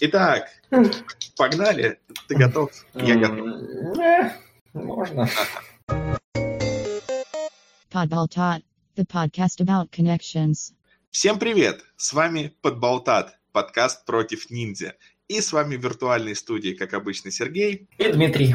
Итак, погнали. Ты готов? Я готов. Э, Можно. Podbaltot, the podcast about connections. Всем привет! С вами Подболтат, подкаст против ниндзя. И с вами в виртуальной студии, как обычно, Сергей. И Дмитрий.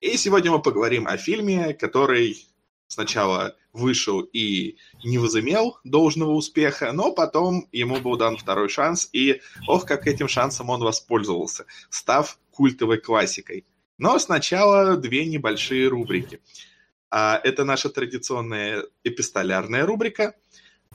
И сегодня мы поговорим о фильме, который сначала вышел и не возымел должного успеха, но потом ему был дан второй шанс, и ох, как этим шансом он воспользовался, став культовой классикой. Но сначала две небольшие рубрики. А, Это наша традиционная эпистолярная рубрика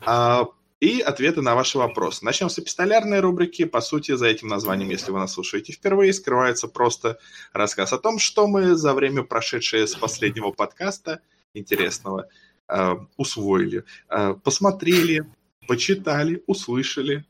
а, и ответы на ваши вопросы. Начнем с эпистолярной рубрики. По сути, за этим названием, если вы нас слушаете впервые, скрывается просто рассказ о том, что мы за время, прошедшее с последнего подкаста, интересного, э, усвоили, э, посмотрели, почитали, услышали,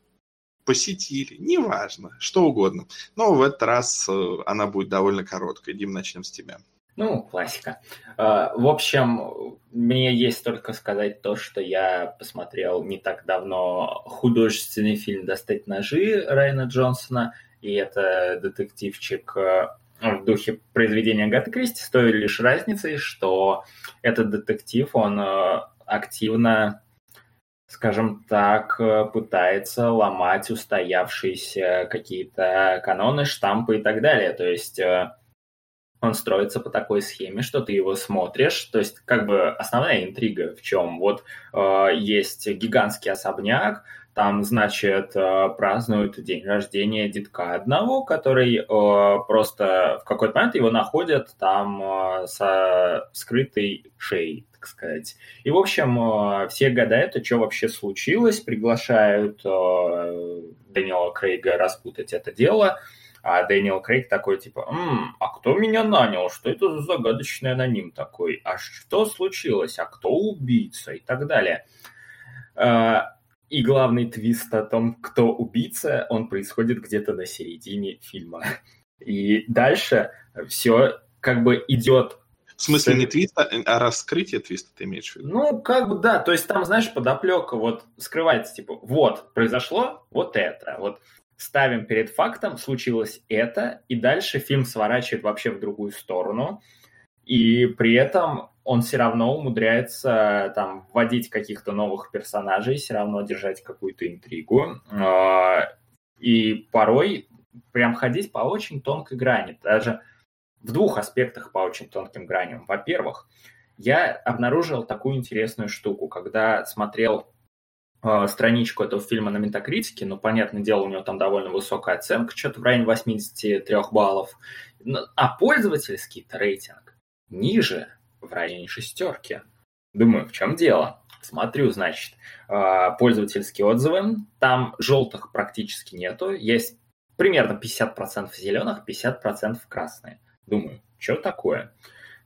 посетили, неважно, что угодно. Но в этот раз э, она будет довольно короткой. Дим, начнем с тебя. Ну, классика. В общем, мне есть только сказать то, что я посмотрел не так давно художественный фильм «Достать ножи» Райана Джонсона, и это детективчик в духе произведения Агаты Кристи, с той лишь разницей, что этот детектив, он э, активно, скажем так, э, пытается ломать устоявшиеся какие-то каноны, штампы и так далее. То есть э, он строится по такой схеме, что ты его смотришь. То есть, как бы основная интрига в чем? Вот э, есть гигантский особняк, там, значит, э, празднуют день рождения детка одного, который э, просто в какой-то момент его находят там э, со скрытой шеей, так сказать. И, в общем, все гадают, а что вообще случилось, приглашают Дэниела Крейга распутать это дело, а Дэниел Крейг такой, типа, «М, а кто меня нанял? Что это за загадочный аноним такой? А что случилось? А кто убийца? И так далее. И главный твист о том, кто убийца, он происходит где-то на середине фильма. И дальше все как бы идет В смысле не твиста, а раскрытие твиста ты имеешь в виду? ну, как бы да, то есть там, знаешь, подоплека вот скрывается, типа, вот, произошло вот это, вот ставим перед фактом, случилось это, и дальше фильм сворачивает вообще в другую сторону, и при этом он все равно умудряется там вводить каких-то новых персонажей, все равно держать какую-то интригу, А, и порой прям ходить по очень тонкой грани, даже в двух аспектах по очень тонким граням. Во-первых, я обнаружил такую интересную штуку, когда смотрел э, страничку этого фильма на Метакритике, ну, понятное дело, у него там довольно высокая оценка, что-то в районе 83 баллов, а пользовательский рейтинг ниже, в районе шестерки. Думаю, в чем дело? Смотрю, значит, э, пользовательские отзывы, там желтых практически нету, есть примерно 50% зеленых, 50% красные. Думаю, что такое?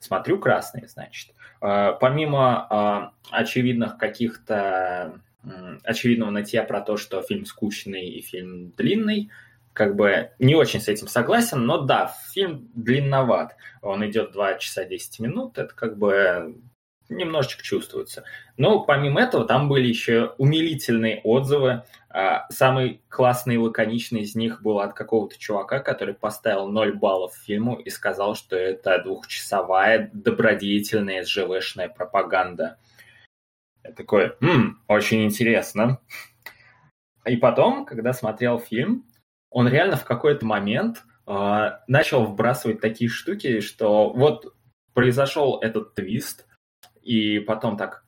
Смотрю красные, значит. Э, Помимо э, очевидных каких-то очевидного нытья про то, что фильм скучный и фильм длинный, как бы не очень с этим согласен, но да, фильм длинноват. Он идет 2 часа 10 минут, это как бы немножечко чувствуется. Но помимо этого там были еще умилительные отзывы. А, Самый классный и лаконичный из них был от какого-то чувака, который поставил 0 баллов фильму и сказал, что это двухчасовая добродетельная СЖВшная пропаганда. Я такой, «М, очень интересно. И потом, когда смотрел фильм, он реально в какой-то момент э, начал вбрасывать такие штуки, что вот произошел этот твист, и потом так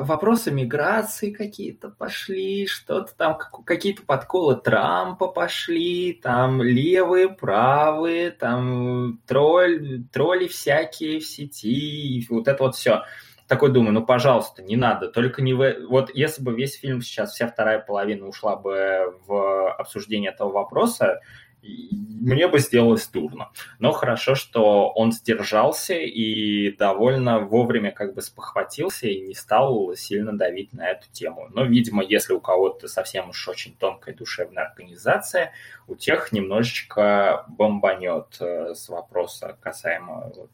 вопросы миграции какие-то пошли, что-то там, как- какие-то подколы Трампа пошли, там левые, правые, там тролль, тролли всякие в сети, вот это вот все. Такой думаю, ну, пожалуйста, не надо, только не в... Вот если бы весь фильм сейчас, вся вторая половина ушла бы в обсуждение этого вопроса, мне бы сделалось дурно. Но хорошо, что он сдержался и довольно вовремя как бы спохватился и не стал сильно давить на эту тему. Но, видимо, если у кого-то совсем уж очень тонкая душевная организация, у тех немножечко бомбанет э, с вопроса касаемо вот,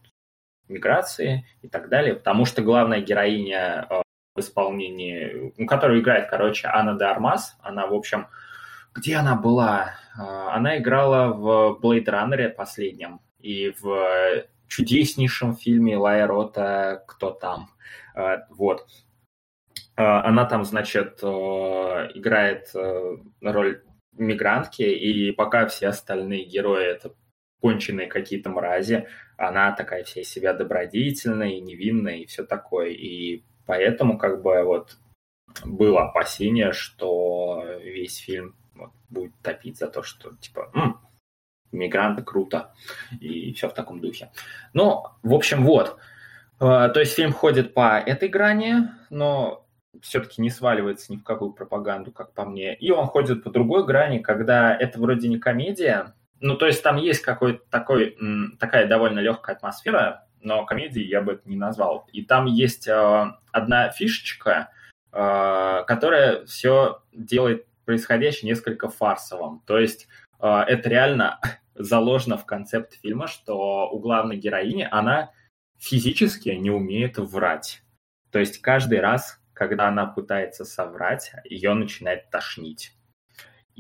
миграции и так далее, потому что главная героиня э, в исполнении, которую играет, короче, Анна де Армас, она, в общем, где она была? А, она играла в Blade Runner последнем и в чудеснейшем фильме Лая Рота «Кто там?». А, вот. Она там, значит, играет роль мигрантки, и пока все остальные герои это конченые какие-то мрази, она такая вся из себя добродетельная и невинная, и все такое. И поэтому как бы вот было опасение, что весь фильм вот, будет топить за то, что типа М, мигранты круто и все в таком духе. Ну, в общем, вот. Э, то есть фильм ходит по этой грани, но все-таки не сваливается ни в какую пропаганду, как по мне. И он ходит по другой грани, когда это вроде не комедия. Ну, то есть там есть какой-то такой, такая довольно легкая атмосфера, но комедией я бы это не назвал. И там есть э, одна фишечка, э, которая все делает происходящее несколько фарсовым. То есть э, это реально заложено в концепт фильма, что у главной героини она физически не умеет врать. То есть каждый раз, когда она пытается соврать, ее начинает тошнить.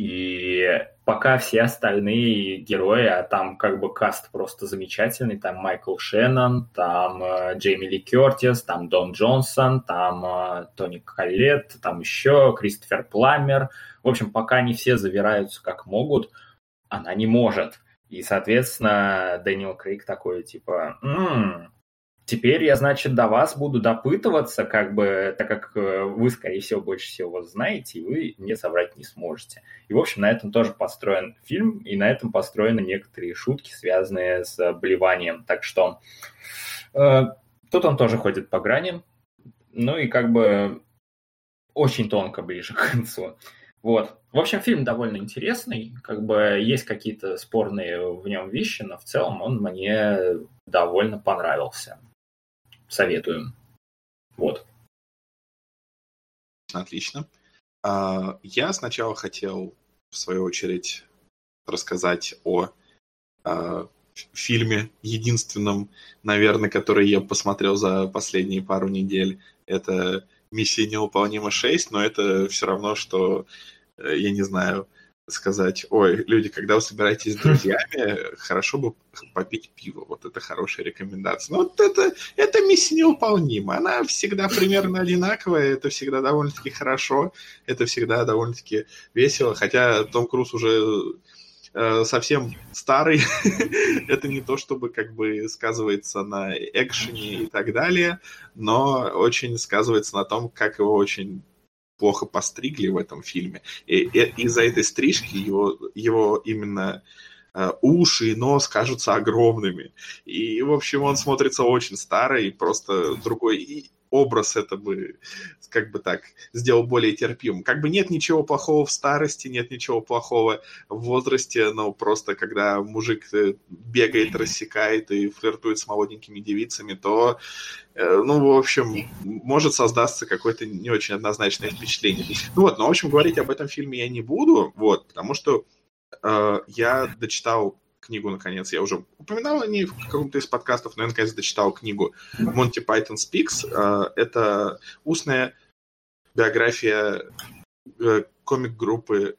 И пока все остальные герои, а там как бы каст просто замечательный, там Майкл Шеннон, там э, Джейми Ли Кертис, там Дон Джонсон, там э, Тони Коллет, там еще Кристофер Пламер. В общем, пока они все завираются как могут, она не может. И, соответственно, Дэниел Крейг такой, типа, м-м, Теперь я, значит, до вас буду допытываться, как бы, так как э, вы, скорее всего, больше всего знаете, и вы мне соврать не сможете. И, в общем, на этом тоже построен фильм, и на этом построены некоторые шутки, связанные с блеванием. Так что э, тут он тоже ходит по грани, ну и как бы очень тонко ближе к концу. Вот. В общем, фильм довольно интересный, как бы есть какие-то спорные в нем вещи, но в целом он мне довольно понравился советую. Вот. Отлично. А, я сначала хотел, в свою очередь, рассказать о а, фильме, единственном, наверное, который я посмотрел за последние пару недель. Это «Миссия невыполнима 6», но это все равно, что, э, я не знаю, сказать, ой, люди, когда вы собираетесь с друзьями, хорошо бы попить пиво. Вот это хорошая рекомендация. Но вот это, это миссия невыполнима. Она всегда примерно одинаковая, это всегда довольно-таки хорошо, это всегда довольно-таки весело. Хотя Том Круз уже э, совсем старый. это не то, чтобы как бы сказывается на экшене и так далее, но очень сказывается на том, как его очень плохо постригли в этом фильме. И, и из-за этой стрижки его, его именно э, уши и нос кажутся огромными. И, в общем, он смотрится очень старый, просто другой образ это бы, как бы так, сделал более терпимым. Как бы нет ничего плохого в старости, нет ничего плохого в возрасте, но просто когда мужик э, бегает, рассекает и флиртует с молоденькими девицами, то, э, ну, в общем, может создаться какое-то не очень однозначное впечатление. Ну вот, но, в общем, говорить об этом фильме я не буду, вот, потому что э, я дочитал книгу, наконец. Я уже упоминал о ней в каком-то из подкастов, но я, наконец, дочитал книгу Monty Python Speaks. А, это устная биография э, комик-группы,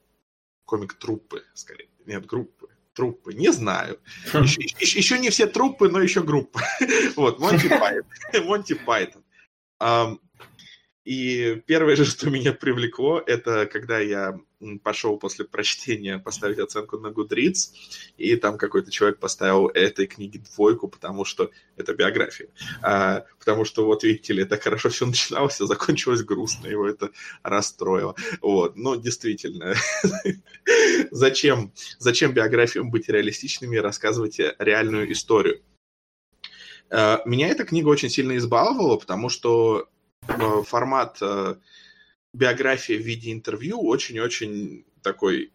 комик-труппы, скорее. Нет, группы труппы, не знаю. Еще, еще, еще не все труппы, но еще группы. вот, Монти Пайтон. Монти Пайтон. И первое же, что меня привлекло, это когда я пошел после прочтения поставить оценку на Goodreads, и там какой-то человек поставил этой книге двойку, потому что это биография. А, потому что, вот видите ли, так хорошо все начиналось, а закончилось грустно, его это расстроило. Вот, ну, действительно, зачем, зачем биографиям быть реалистичными и рассказывать реальную историю? А, меня эта книга очень сильно избаловала, потому что Э, формат э, биографии в виде интервью очень-очень такой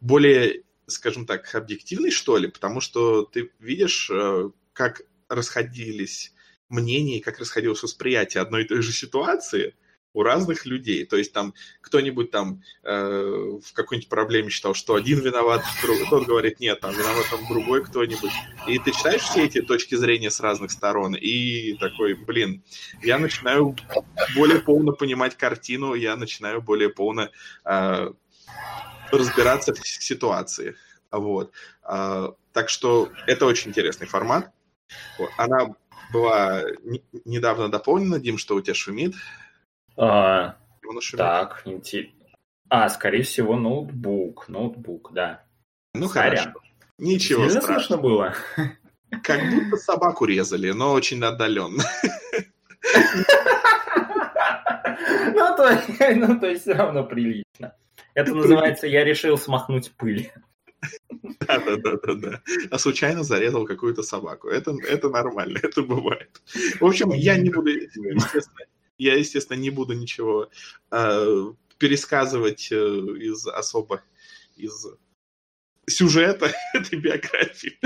более, скажем так, объективный, что ли, потому что ты видишь, э, как расходились мнения, как расходилось восприятие одной и той же ситуации – у разных людей. То есть там кто-нибудь там э, в какой-нибудь проблеме считал, что один виноват, тот говорит, нет, там виноват там другой кто-нибудь. И ты читаешь все эти точки зрения с разных сторон, и такой, блин, я начинаю более полно понимать картину, я начинаю более полно э, разбираться в ситуации. Вот. А, так что это очень интересный формат. Она была недавно дополнена. Дим, что у тебя шумит? А, шумит? Так, а, скорее всего, ноутбук. Ноутбук, да. Ну, Сорян. хорошо. Ничего Сильно страшного. слышно было? Как будто собаку резали, но очень отдаленно. Ну, то, ну, то есть все равно прилично. Это называется «я решил смахнуть пыль». Да, да, да, да, да. А случайно зарезал какую-то собаку. Это, это нормально, это бывает. В общем, я не буду, естественно, я, естественно, не буду ничего э, пересказывать э, из особо из сюжета этой биографии,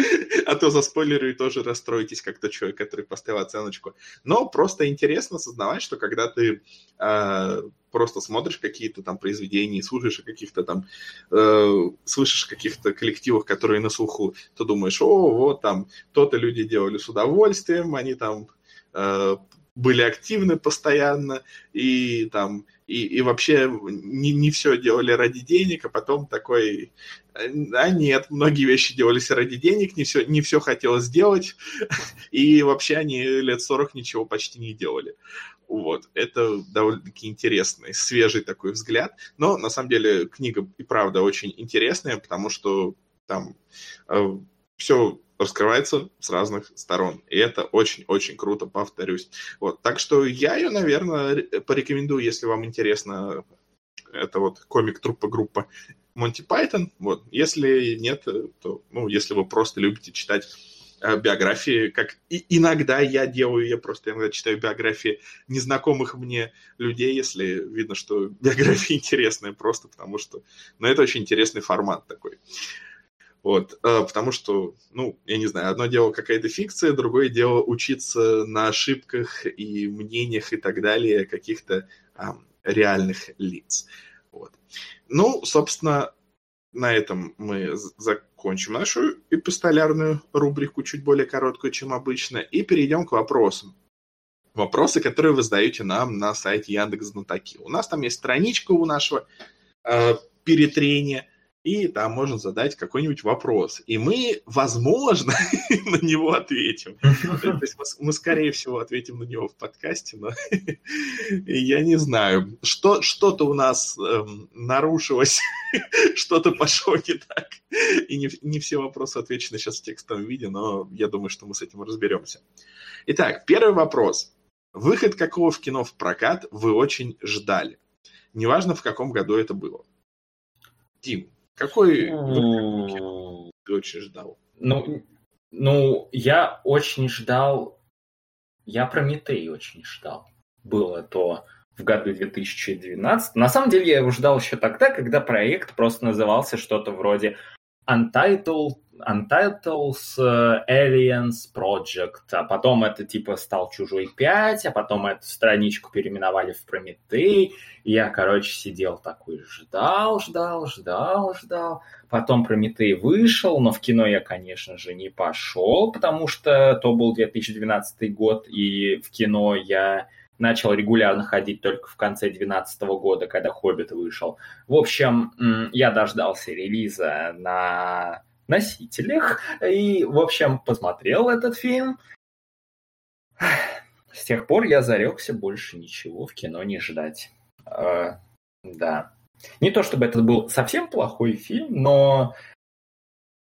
а то за спойлеры тоже расстроитесь, как тот человек, который поставил оценочку. Но просто интересно осознавать, что когда ты э, просто смотришь какие-то там произведения, слушаешь о каких-то там, э, слышишь о каких-то коллективах, которые на слуху, то думаешь, о, вот там то-то люди делали с удовольствием, они там э, были активны постоянно, и там и, и вообще не, не все делали ради денег, а потом такой, а нет, многие вещи делались ради денег, не все, не все хотелось сделать, и вообще они лет 40 ничего почти не делали. Вот, это довольно-таки интересный, свежий такой взгляд, но на самом деле книга и правда очень интересная, потому что там э, все раскрывается с разных сторон. И это очень-очень круто, повторюсь. Вот. Так что я ее, наверное, порекомендую, если вам интересно. Это вот комик труппа группа Монти Пайтон. Вот. Если нет, то, ну, если вы просто любите читать э, биографии, как и иногда я делаю, я просто иногда читаю биографии незнакомых мне людей, если видно, что биография интересная, просто потому что, ну, это очень интересный формат такой. Вот, э, потому что, ну, я не знаю, одно дело какая-то фикция, другое дело учиться на ошибках и мнениях и так далее каких-то а, реальных лиц. Вот. Ну, собственно, на этом мы закончим нашу эпистолярную рубрику, чуть более короткую, чем обычно, и перейдем к вопросам. Вопросы, которые вы задаете нам на сайте Яндекс Знатоки. У нас там есть страничка у нашего э, перетрения, и там можно задать какой-нибудь вопрос. И мы, возможно, на него ответим. То есть мы, скорее всего, ответим на него в подкасте, но я не знаю. Что, что-то у нас эм, нарушилось, что-то пошло не так. И не, не все вопросы отвечены сейчас в текстовом виде, но я думаю, что мы с этим разберемся. Итак, первый вопрос. Выход какого в кино в прокат вы очень ждали? Неважно, в каком году это было. Дим, какой ты очень ждал? Ну, ну, я очень ждал... Я Прометей очень ждал. Было то в году 2012. На самом деле я его ждал еще тогда, когда проект просто назывался что-то вроде Untitled, Untitles э, Aliens Project, а потом это типа стал Чужой 5, а потом эту страничку переименовали в Прометей. И я, короче, сидел такой, ждал, ждал, ждал, ждал. Потом Прометей вышел, но в кино я, конечно же, не пошел, потому что то был 2012 год, и в кино я начал регулярно ходить только в конце 2012 года, когда «Хоббит» вышел. В общем, я дождался релиза на носителях и, в общем, посмотрел этот фильм. С тех пор я зарекся больше ничего в кино не ждать. Э, да. Не то чтобы это был совсем плохой фильм, но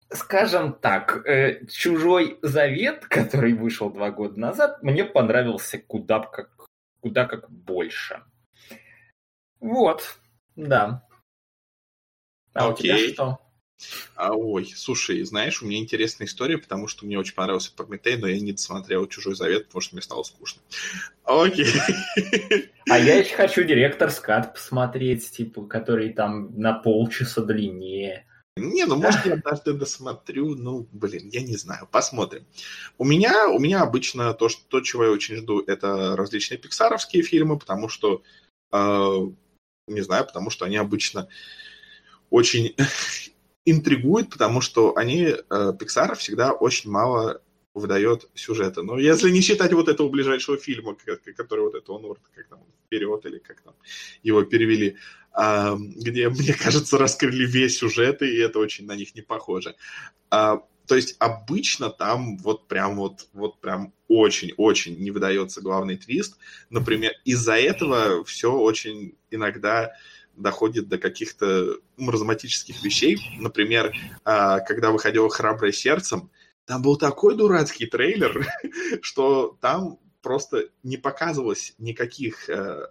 Скажем так, э, «Чужой завет», который вышел два года назад, мне понравился куда как куда как больше. Вот, да. А Окей. у тебя что? А, ой, слушай, знаешь, у меня интересная история, потому что мне очень понравился Прометей, но я не досмотрел «Чужой завет», потому что мне стало скучно. Окей. А я еще хочу директор скат посмотреть, типа, который там на полчаса длиннее. Не, ну может я однажды досмотрю, ну, блин, я не знаю, посмотрим. У меня, у меня обычно то, что, то, чего я очень жду, это различные пиксаровские фильмы, потому что, э, не знаю, потому что они обычно очень интригуют, потому что они, э, всегда очень мало выдает сюжета. Но если не считать вот этого ближайшего фильма, который вот это он как там, вперед или как там его перевели, где, мне кажется, раскрыли весь сюжет, и это очень на них не похоже. А, то есть обычно там вот прям вот, вот прям очень-очень не выдается главный твист. Например, из-за этого все очень иногда доходит до каких-то маразматических вещей. Например, а, когда выходило «Храброе сердцем», там был такой дурацкий трейлер, что там просто не показывалось никаких э,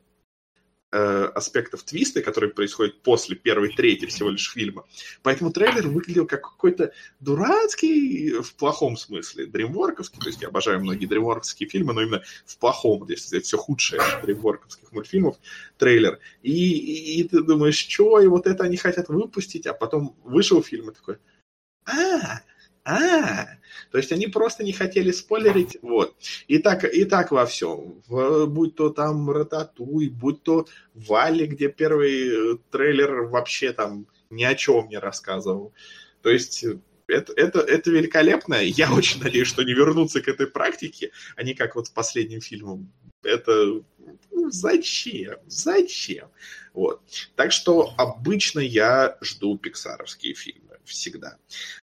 э, аспектов твиста, которые происходят после первой трети всего лишь фильма. Поэтому трейлер выглядел как какой-то дурацкий в плохом смысле, дримворковский. То есть я обожаю многие дримворковские фильмы, но именно в плохом, если сказать, все худшее дримворковских мультфильмов, трейлер. И, и, и ты думаешь, что, и вот это они хотят выпустить, а потом вышел фильм и такой, а, а, то есть они просто не хотели спойлерить, вот. И так, и так во всем. Будь то там Рататуй, будь то Вали, где первый э, трейлер вообще там ни о чем не рассказывал. То есть это, это, это великолепно. Я очень надеюсь, что не вернутся к этой практике. Они как вот с последним фильмом. Это ну, зачем? Зачем? Вот. Так что обычно я жду пиксаровские фильмы. Всегда.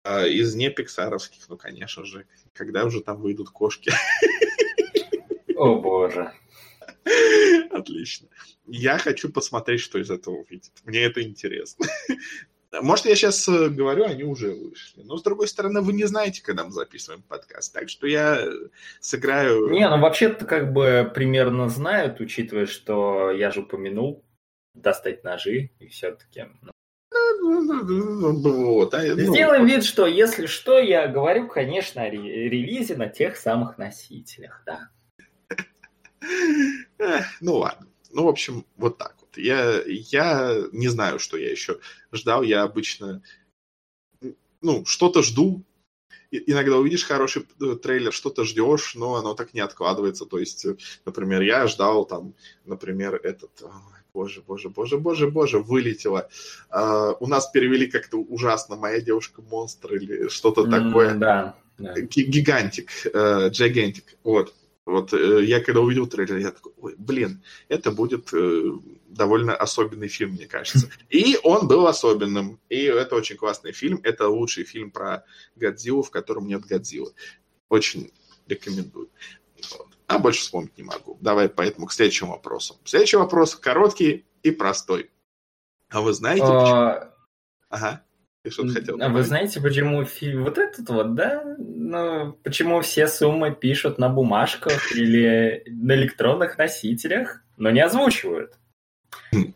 А, из не пиксаровских, ну, конечно же, когда уже там выйдут кошки. О, боже. Отлично. Я хочу посмотреть, что из этого выйдет. Мне это интересно. Может, я сейчас э, говорю, они уже вышли. Но, с другой стороны, вы не знаете, когда мы записываем подкаст. Так что я сыграю... Не, ну вообще-то как бы примерно знают, учитывая, что я же упомянул достать ножи, и все-таки ну, вот, а, ну, Сделаем вид, что если что, я говорю, конечно, о релизе на тех самых носителях, да. Ну ладно. Ну, в общем, вот так вот. Я, я не знаю, что я еще ждал. Я обычно, ну, что-то жду. Иногда увидишь хороший э, трейлер, что-то ждешь, но оно так не откладывается. То есть, э, например, я ждал там, например, этот боже, боже, боже, боже, боже, вылетело. Uh, у нас перевели как-то ужасно «Моя девушка-монстр» или что-то mm, такое. Да, да. Гигантик, Gigantic, вот. Вот uh, я когда увидел трейлер, я такой, ой, блин, это будет uh, довольно особенный фильм, мне кажется. И он был особенным. И это очень классный фильм. Это лучший фильм про Годзиллу, в котором нет Годзиллы. Очень рекомендую. Вот а больше вспомнить не могу. Давай поэтому к следующему вопросу. Следующий вопрос короткий и простой. А вы знаете, а, почему? Ага. Ты что-то хотел А вы знаете, почему фильм вот этот вот, да? Ну, почему все суммы пишут на бумажках или на электронных носителях, но не озвучивают? Хм.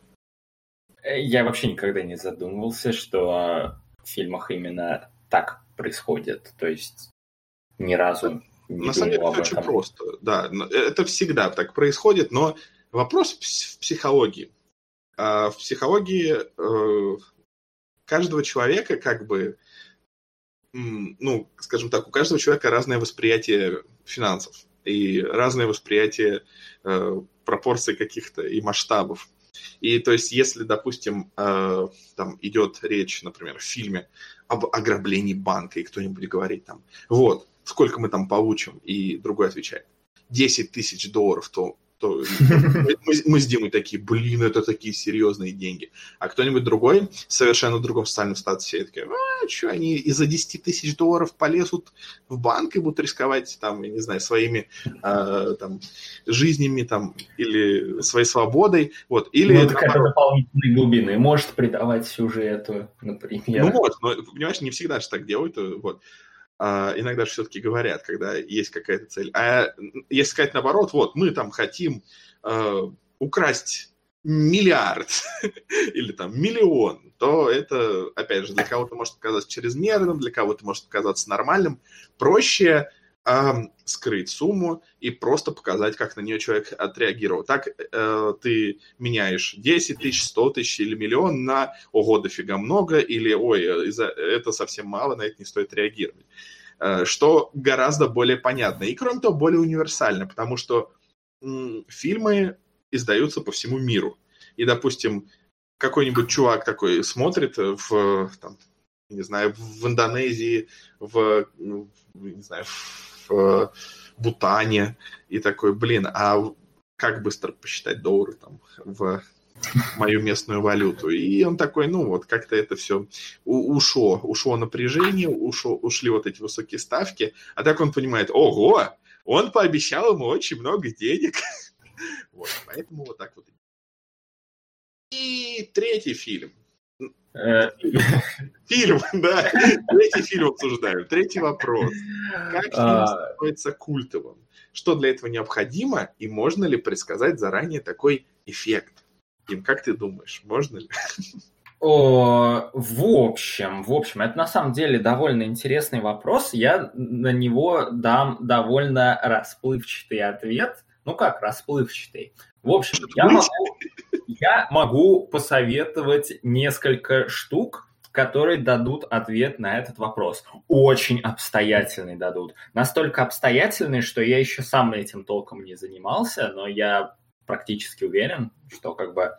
Я вообще никогда не задумывался, что в фильмах именно так происходит. То есть ни разу на самом деле, это очень просто. Да, это всегда так происходит, но вопрос в психологии. А в психологии э, каждого человека как бы, ну, скажем так, у каждого человека разное восприятие финансов и разное восприятие э, пропорций каких-то и масштабов. И то есть, если, допустим, э, там идет речь, например, в фильме об ограблении банка, и кто-нибудь говорит там, вот, сколько мы там получим, и другой отвечает, 10 тысяч долларов, то то мы, мы с Димой такие, блин, это такие серьезные деньги. А кто-нибудь другой, совершенно в другом социальном статусе, я такие, а, что они из-за 10 тысяч долларов полезут в банк и будут рисковать, там, я не знаю, своими э, там, жизнями там, или своей свободой. Вот. Или, ну, какая-то дополнительной глубины может придавать сюжету, например. Ну, вот, но, понимаешь, не всегда же так делают. Вот иногда же все-таки говорят, когда есть какая-то цель. А если сказать наоборот, вот мы там хотим э, украсть миллиард или там миллион, то это, опять же, для кого-то может показаться чрезмерным, для кого-то может показаться нормальным. Проще э, скрыть сумму и просто показать, как на нее человек отреагировал. Так э, ты меняешь 10 тысяч, 100 тысяч или миллион на «Ого, дофига много» или «Ой, это совсем мало, на это не стоит реагировать». Э, что гораздо более понятно. И, кроме того, более универсально, потому что м, фильмы издаются по всему миру. И, допустим, какой-нибудь чувак такой смотрит в, там, не знаю, в Индонезии, в, не знаю, в Бутане, и такой, блин, а как быстро посчитать доллары там в мою местную валюту. И он такой, ну вот, как-то это все ушло, ушло напряжение, ушло, ушли вот эти высокие ставки, а так он понимает, ого, он пообещал ему очень много денег. Вот, поэтому вот так вот. И третий фильм. Э. Фильм, да. Третий фильм обсуждаем. Третий вопрос. Как фильм а. становится культовым? Что для этого необходимо? И можно ли предсказать заранее такой эффект? Им, как ты думаешь, можно ли? О, в общем, в общем, это на самом деле довольно интересный вопрос. Я на него дам довольно расплывчатый ответ. Ну как расплывчатый? В общем, я могу, я могу посоветовать несколько штук, которые дадут ответ на этот вопрос. Очень обстоятельный дадут. Настолько обстоятельный, что я еще сам этим толком не занимался, но я практически уверен, что как бы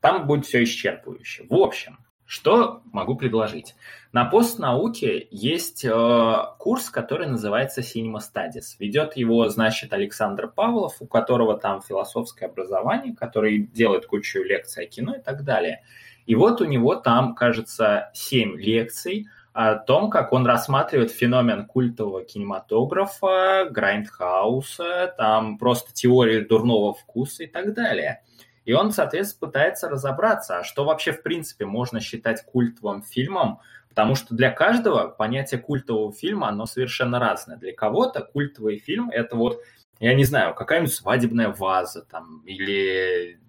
там будет все исчерпывающе. В общем, что могу предложить? На постнауке есть э, курс, который называется Cinema Studies. Ведет его, значит, Александр Павлов, у которого там философское образование, который делает кучу лекций о кино и так далее. И вот у него там, кажется, семь лекций о том, как он рассматривает феномен культового кинематографа, грайндхауса, там просто теории дурного вкуса и так далее. И он, соответственно, пытается разобраться, а что вообще в принципе можно считать культовым фильмом, потому что для каждого понятие культового фильма, оно совершенно разное. Для кого-то культовый фильм – это вот, я не знаю, какая-нибудь свадебная ваза там, или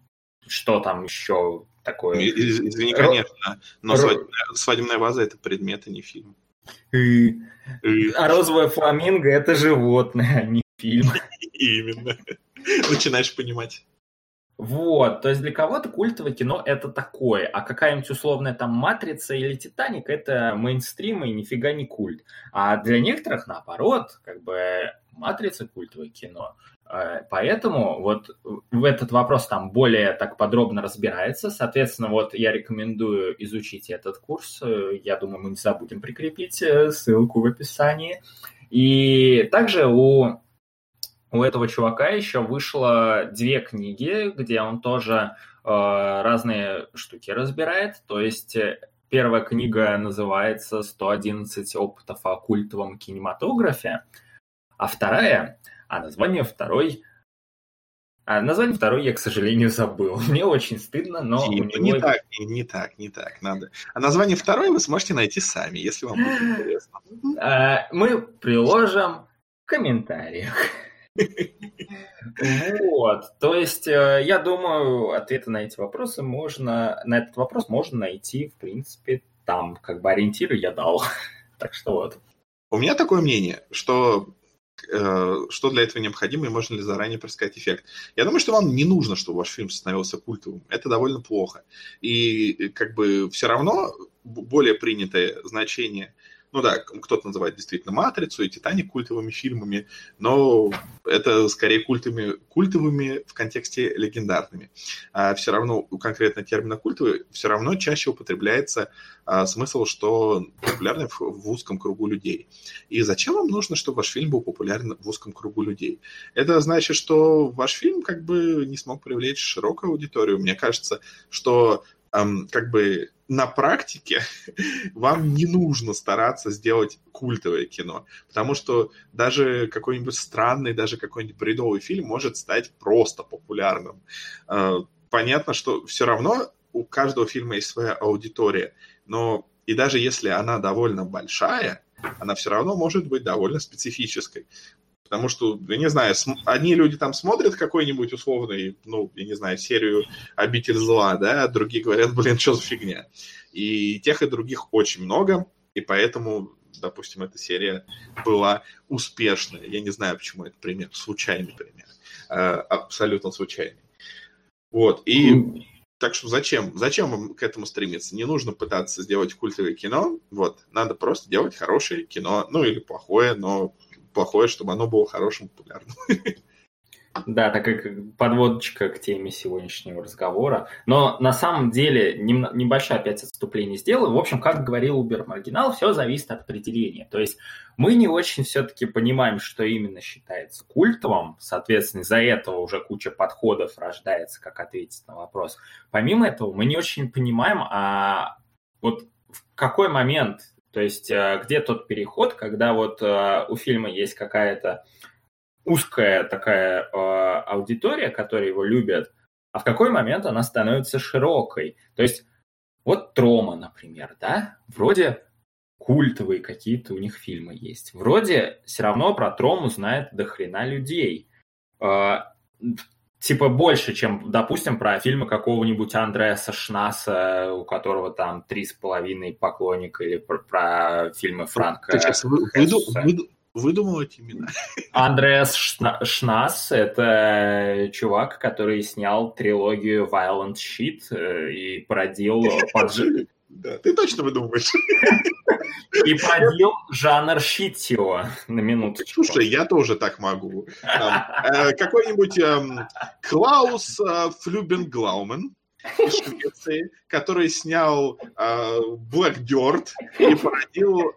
что там еще такое. Извини, конечно, но Ро... свадебная, свадебная ваза – это предмет, а не фильм. И... А розовая фламинго – это животное, а не фильм. Именно. Начинаешь понимать. Вот, то есть для кого-то культовое кино это такое, а какая-нибудь условная там «Матрица» или «Титаник» это мейнстрим и нифига не культ. А для некоторых, наоборот, как бы «Матрица» культовое кино. Э, поэтому вот в этот вопрос там более так подробно разбирается. Соответственно, вот я рекомендую изучить этот курс. Э, я думаю, мы не забудем прикрепить э, ссылку в описании. И также у у этого чувака еще вышло две книги, где он тоже э, разные штуки разбирает. То есть э, первая книга называется «111 опытов о культовом кинематографе», а вторая, а название второй а название второй я, к сожалению, забыл. Мне очень стыдно, но... Типа, него... Не так, не, не так, не так, надо. А название второй вы сможете найти сами, если вам будет интересно. А, мы приложим в комментариях. Вот, то есть, э, я думаю, ответы на эти вопросы можно, на этот вопрос можно найти, в принципе, там, как бы ориентиры я дал. Так что вот. У меня такое мнение, что э, что для этого необходимо и можно ли заранее предсказать эффект. Я думаю, что вам не нужно, чтобы ваш фильм становился культовым. Это довольно плохо. И как бы все равно более принятое значение – ну да, кто-то называет действительно «Матрицу» и «Титаник» культовыми фильмами, но это скорее культовыми, культовыми в контексте легендарными. А все равно у конкретно термина «культовый» все равно чаще употребляется а, смысл, что популярный в, в узком кругу людей. И зачем вам нужно, чтобы ваш фильм был популярен в узком кругу людей? Это значит, что ваш фильм как бы не смог привлечь широкую аудиторию. Мне кажется, что эм, как бы на практике вам не нужно стараться сделать культовое кино, потому что даже какой-нибудь странный, даже какой-нибудь бредовый фильм может стать просто популярным. Э, понятно, что все равно у каждого фильма есть своя аудитория, но и даже если она довольно большая, она все равно может быть довольно специфической. Потому что, я не знаю, одни люди там смотрят какой-нибудь условный, ну, я не знаю, серию «Обитель зла», да, а другие говорят, блин, что за фигня. И тех и других очень много, и поэтому, допустим, эта серия была успешной. Я не знаю, почему это пример, случайный пример. А, абсолютно случайный. Вот, и так что зачем? Зачем вам к этому стремиться? Не нужно пытаться сделать культовое кино, вот, надо просто делать хорошее кино, ну или плохое, но плохое, чтобы оно было хорошим, популярным. Да, так как подводочка к теме сегодняшнего разговора. Но на самом деле небольшое опять отступление сделаю. В общем, как говорил Убер Маргинал, все зависит от определения. То есть мы не очень все-таки понимаем, что именно считается культовым. Соответственно, из-за этого уже куча подходов рождается, как ответить на вопрос. Помимо этого, мы не очень понимаем, а вот в какой момент, то есть э, где тот переход, когда вот э, у фильма есть какая-то узкая такая э, аудитория, которая его любят, а в какой момент она становится широкой. То есть вот Трома, например, да, вроде культовые какие-то у них фильмы есть. Вроде все равно про Трому знает до хрена людей. Типа больше, чем, допустим, про фильмы какого-нибудь Андреаса Шнаса, у которого там три с половиной поклонника, или про, про фильмы Франка. Ты сейчас вы, выду, выду, выдумал эти имена. Андреас Шнас — это чувак, который снял трилогию Violent Shit э, и породил поджиг. Да, ты точно выдумываешь. И породил жанр щитио, на минуточку. Слушай, я тоже так могу. Э, какой-нибудь эм, Клаус э, Флюбенглаумен из Швеции, который снял Black Dirt и породил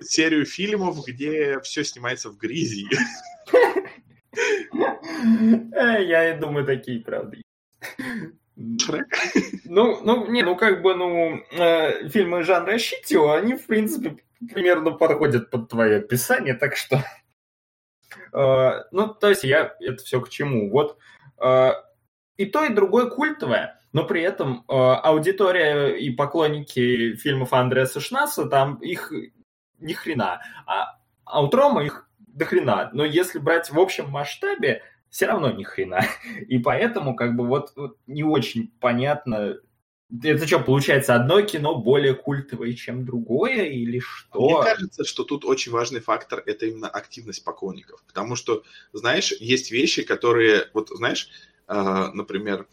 серию фильмов, где все снимается в грязи. Э, я и думаю, такие, правда. Шрек? Ну, ну, не, ну, как бы, ну, э, фильмы жанра Щитио, они, в принципе, примерно подходят под твое описание, так что... Э, ну, то есть я это все к чему. Вот э, и то, и другое культовое, но при этом э, аудитория и поклонники фильмов Андреса Шнаса, там их ни хрена. А, а у Трома их до хрена. Но если брать в общем масштабе, все равно ни хрена. И поэтому как бы вот, вот не очень понятно, это что, получается, одно кино более культовое, чем другое, или что? Мне кажется, что тут очень важный фактор – это именно активность поклонников. Потому что, знаешь, есть вещи, которые, вот знаешь, э, например,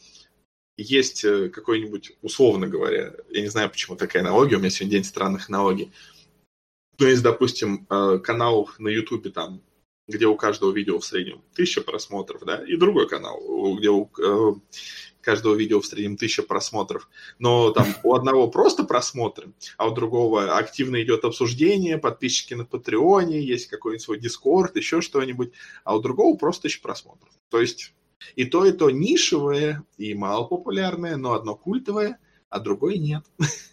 есть э, какой-нибудь, условно говоря, я не знаю, почему такая аналогия, у меня сегодня день странных аналогий, то есть, допустим, э, канал на Ютубе там, где у каждого видео в среднем тысяча просмотров, да, и другой канал, где у э, каждого видео в среднем тысяча просмотров. Но там у одного просто просмотры, а у другого активно идет обсуждение, подписчики на Патреоне, есть какой-нибудь свой Дискорд, еще что-нибудь, а у другого просто тысяча просмотров. То есть и то, и то нишевое, и малопопулярное, но одно культовое, а другое нет.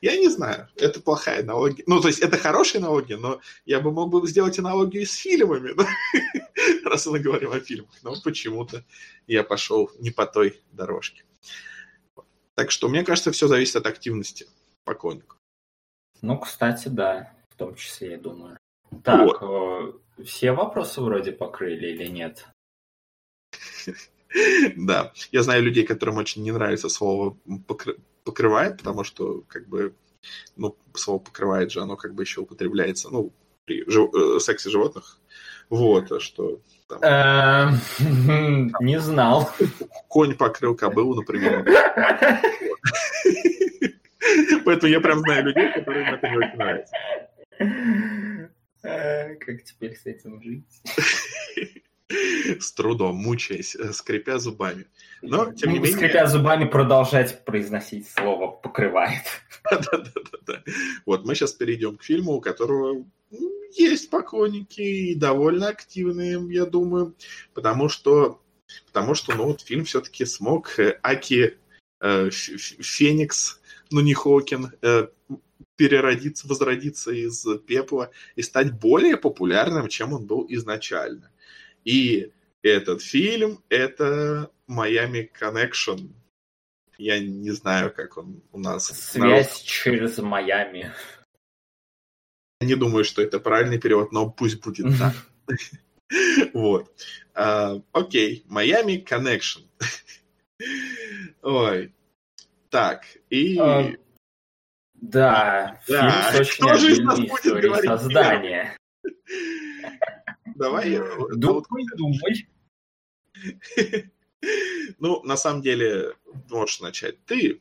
Я не знаю, это плохая аналогия. Ну, то есть это хорошая аналогия, но я бы мог бы сделать аналогию с фильмами, да? раз мы говорим о фильмах. Но почему-то я пошел не по той дорожке. Так что, мне кажется, все зависит от активности поклонников. Ну, кстати, да, в том числе, я думаю. Так, вот. Э, все вопросы вроде покрыли или нет? Да, я знаю людей, которым очень не нравится слово покрывает, потому что, как бы, ну, слово покрывает же, оно как бы еще употребляется, ну, при жив... Э, сексе животных. Вот, а что эм, Не знал. Конь покрыл кобылу, например. Поэтому я прям знаю людей, которым это не очень нравится. Э, как теперь с этим жить? С трудом, мучаясь, э, скрипя зубами. Но, тем не менее... Скрипя зубами продолжать произносить слово «покрывает». Да-да-да. Вот, мы сейчас перейдем к фильму, у которого есть поклонники и довольно активные, я думаю, потому что, потому что ну, вот фильм все-таки смог э, Аки э, Феникс, ну не Хокин, э, переродиться, возродиться из пепла и стать более популярным, чем он был изначально. И этот фильм — это Miami Connection. Я не знаю, как он у нас. Связь через Майами. Я не думаю, что это правильный перевод, но пусть будет так. Вот. А, окей, Miami Connection. Ой. Так, и... А, да, да. фильм с очень обильной историей создания. Давай. Думай, думай. Ну, на самом деле, можешь начать ты,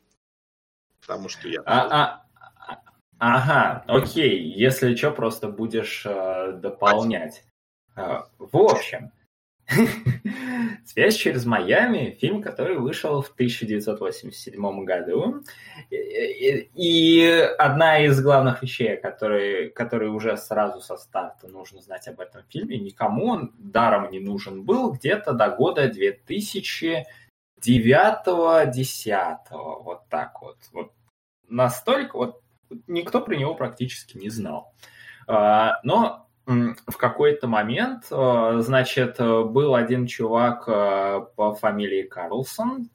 потому что я... А, а, ага, окей. Если что, просто будешь э, дополнять. Э, в общем, «Связь через Майами» — фильм, который вышел в 1987 году. И одна из главных вещей, которые, которые уже сразу со старта нужно знать об этом фильме, никому он даром не нужен был где-то до года 2009-10. Вот так вот. вот. Настолько вот никто про него практически не знал. А, но в какой-то момент, э, значит, был один чувак э, по фамилии Карлсон,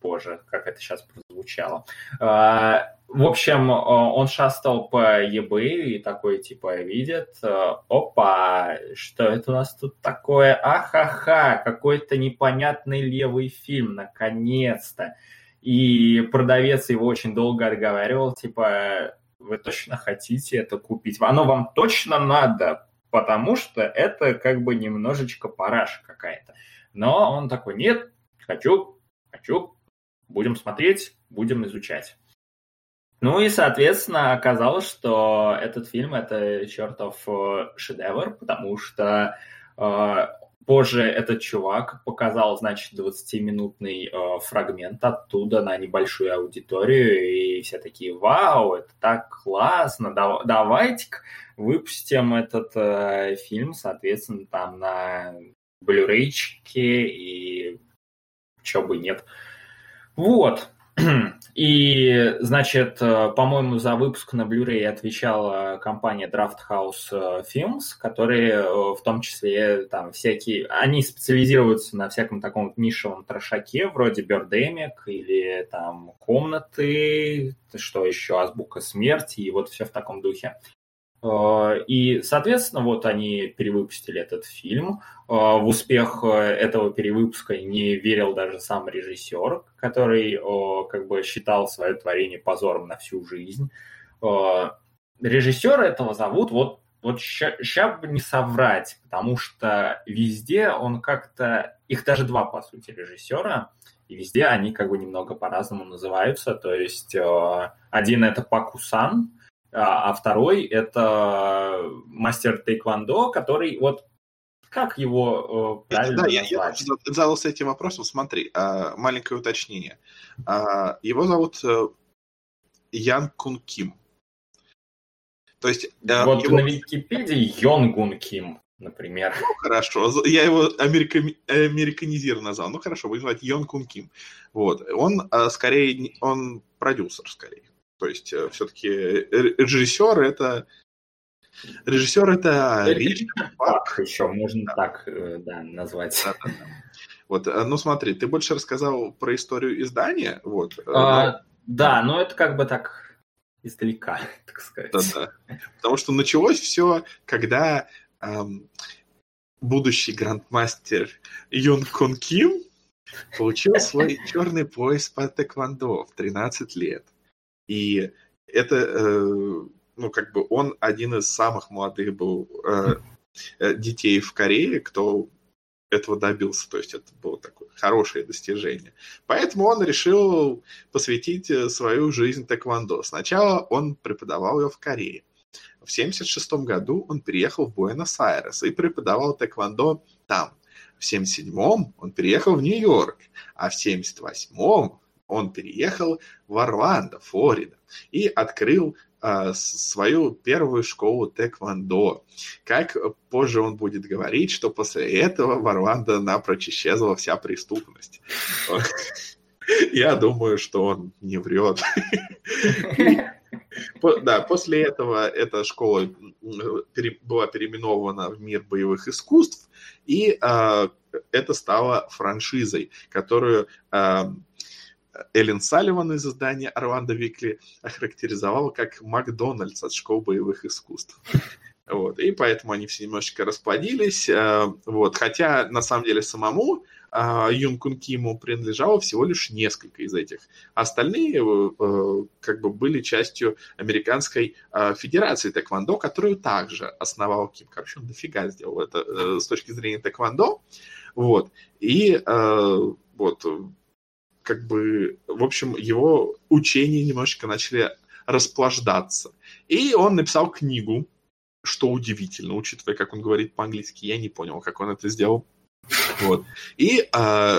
боже, как это сейчас прозвучало. Э, в общем, он шастал по eBay и такой, типа, видит, опа, что это у нас тут такое? Ахаха, какой-то непонятный левый фильм, наконец-то. И продавец его очень долго отговаривал, типа, вы точно хотите это купить? Оно вам точно надо, потому что это как бы немножечко параша какая-то. Но он такой, нет, хочу, хочу, будем смотреть, будем изучать. Ну и, соответственно, оказалось, что этот фильм это чертов э, шедевр, потому что э, Позже этот чувак показал, значит, 20-минутный э, фрагмент оттуда на небольшую аудиторию, и все такие, вау, это так классно, да, давайте-ка выпустим этот э, фильм, соответственно, там на blu и чего бы нет. Вот. И, значит, э, по-моему, за выпуск на Blu-ray отвечала компания Draft House э, Films, которые э, в том числе там всякие... Они специализируются на всяком таком нишевом трошаке, вроде Birdemic или там комнаты, что еще, Азбука смерти, и вот все в таком духе. Э, и, соответственно, вот они перевыпустили этот фильм. Э, в успех э, этого перевыпуска не верил даже сам режиссер, который как бы считал свое творение позором на всю жизнь. Режиссера этого зовут, вот, вот сейчас бы не соврать, потому что везде он как-то... Их даже два, по сути, режиссера, и везде они как бы немного по-разному называются. То есть один это Пакусан, а, а второй это мастер тейквондо, который вот как его э, правильно Да, я, я задался этим вопросом. Смотри, э, маленькое уточнение. Э, его зовут э, Ян Кун Ким. То есть... Э, вот его... на Википедии Йонгун Ким, например. Ну, хорошо. Я его америка... американизированно назвал. Ну, хорошо, будем звать Йон Кун Ким. Вот. Он э, скорее... Он продюсер, скорее. То есть э, все-таки режиссер это режиссер это Парк еще можно да. так э, да, назвать. Да, да, да. Вот, э, ну смотри, ты больше рассказал про историю издания, вот. А. Да, но это как бы так издалека, так сказать. Да, да. Потому что началось все, когда эм, будущий грандмастер Юн Кун Ким получил свой черный пояс по тэквондо в 13 лет. И это, э, ну, как бы он один из самых молодых был э, э, детей в Корее, кто этого добился. То есть это было такое хорошее достижение. Поэтому он решил посвятить свою жизнь тэквондо. Сначала он преподавал ее в Корее. В 1976 году он переехал в Буэнос-Айрес и преподавал тэквондо там. В 1977 он переехал в Нью-Йорк, а в 1978 он переехал в Орландо, Флорида, и открыл э, свою первую школу тэквондо. Как позже он будет говорить, что после этого в Орландо напрочь исчезла вся преступность. Я думаю, что он не врет. Да, после этого эта школа была переименована в мир боевых искусств, и э, это стало франшизой, которую э, Эллен Салливан из издания Орландо Викли охарактеризовал как Макдональдс от школ боевых искусств. Вот, и поэтому они все немножечко расплодились. Э, вот, хотя, на самом деле, самому э, Юн Кун Киму принадлежало всего лишь несколько из этих. Остальные э, как бы были частью американской федерации тэквондо, которую также основал Ким. Короче, он дофига сделал это с точки зрения тэквондо. Вот. И вот как бы, в общем, его учения немножечко начали расплаждаться. И он написал книгу, что удивительно, учитывая, как он говорит по-английски. Я не понял, как он это сделал. Вот. И а,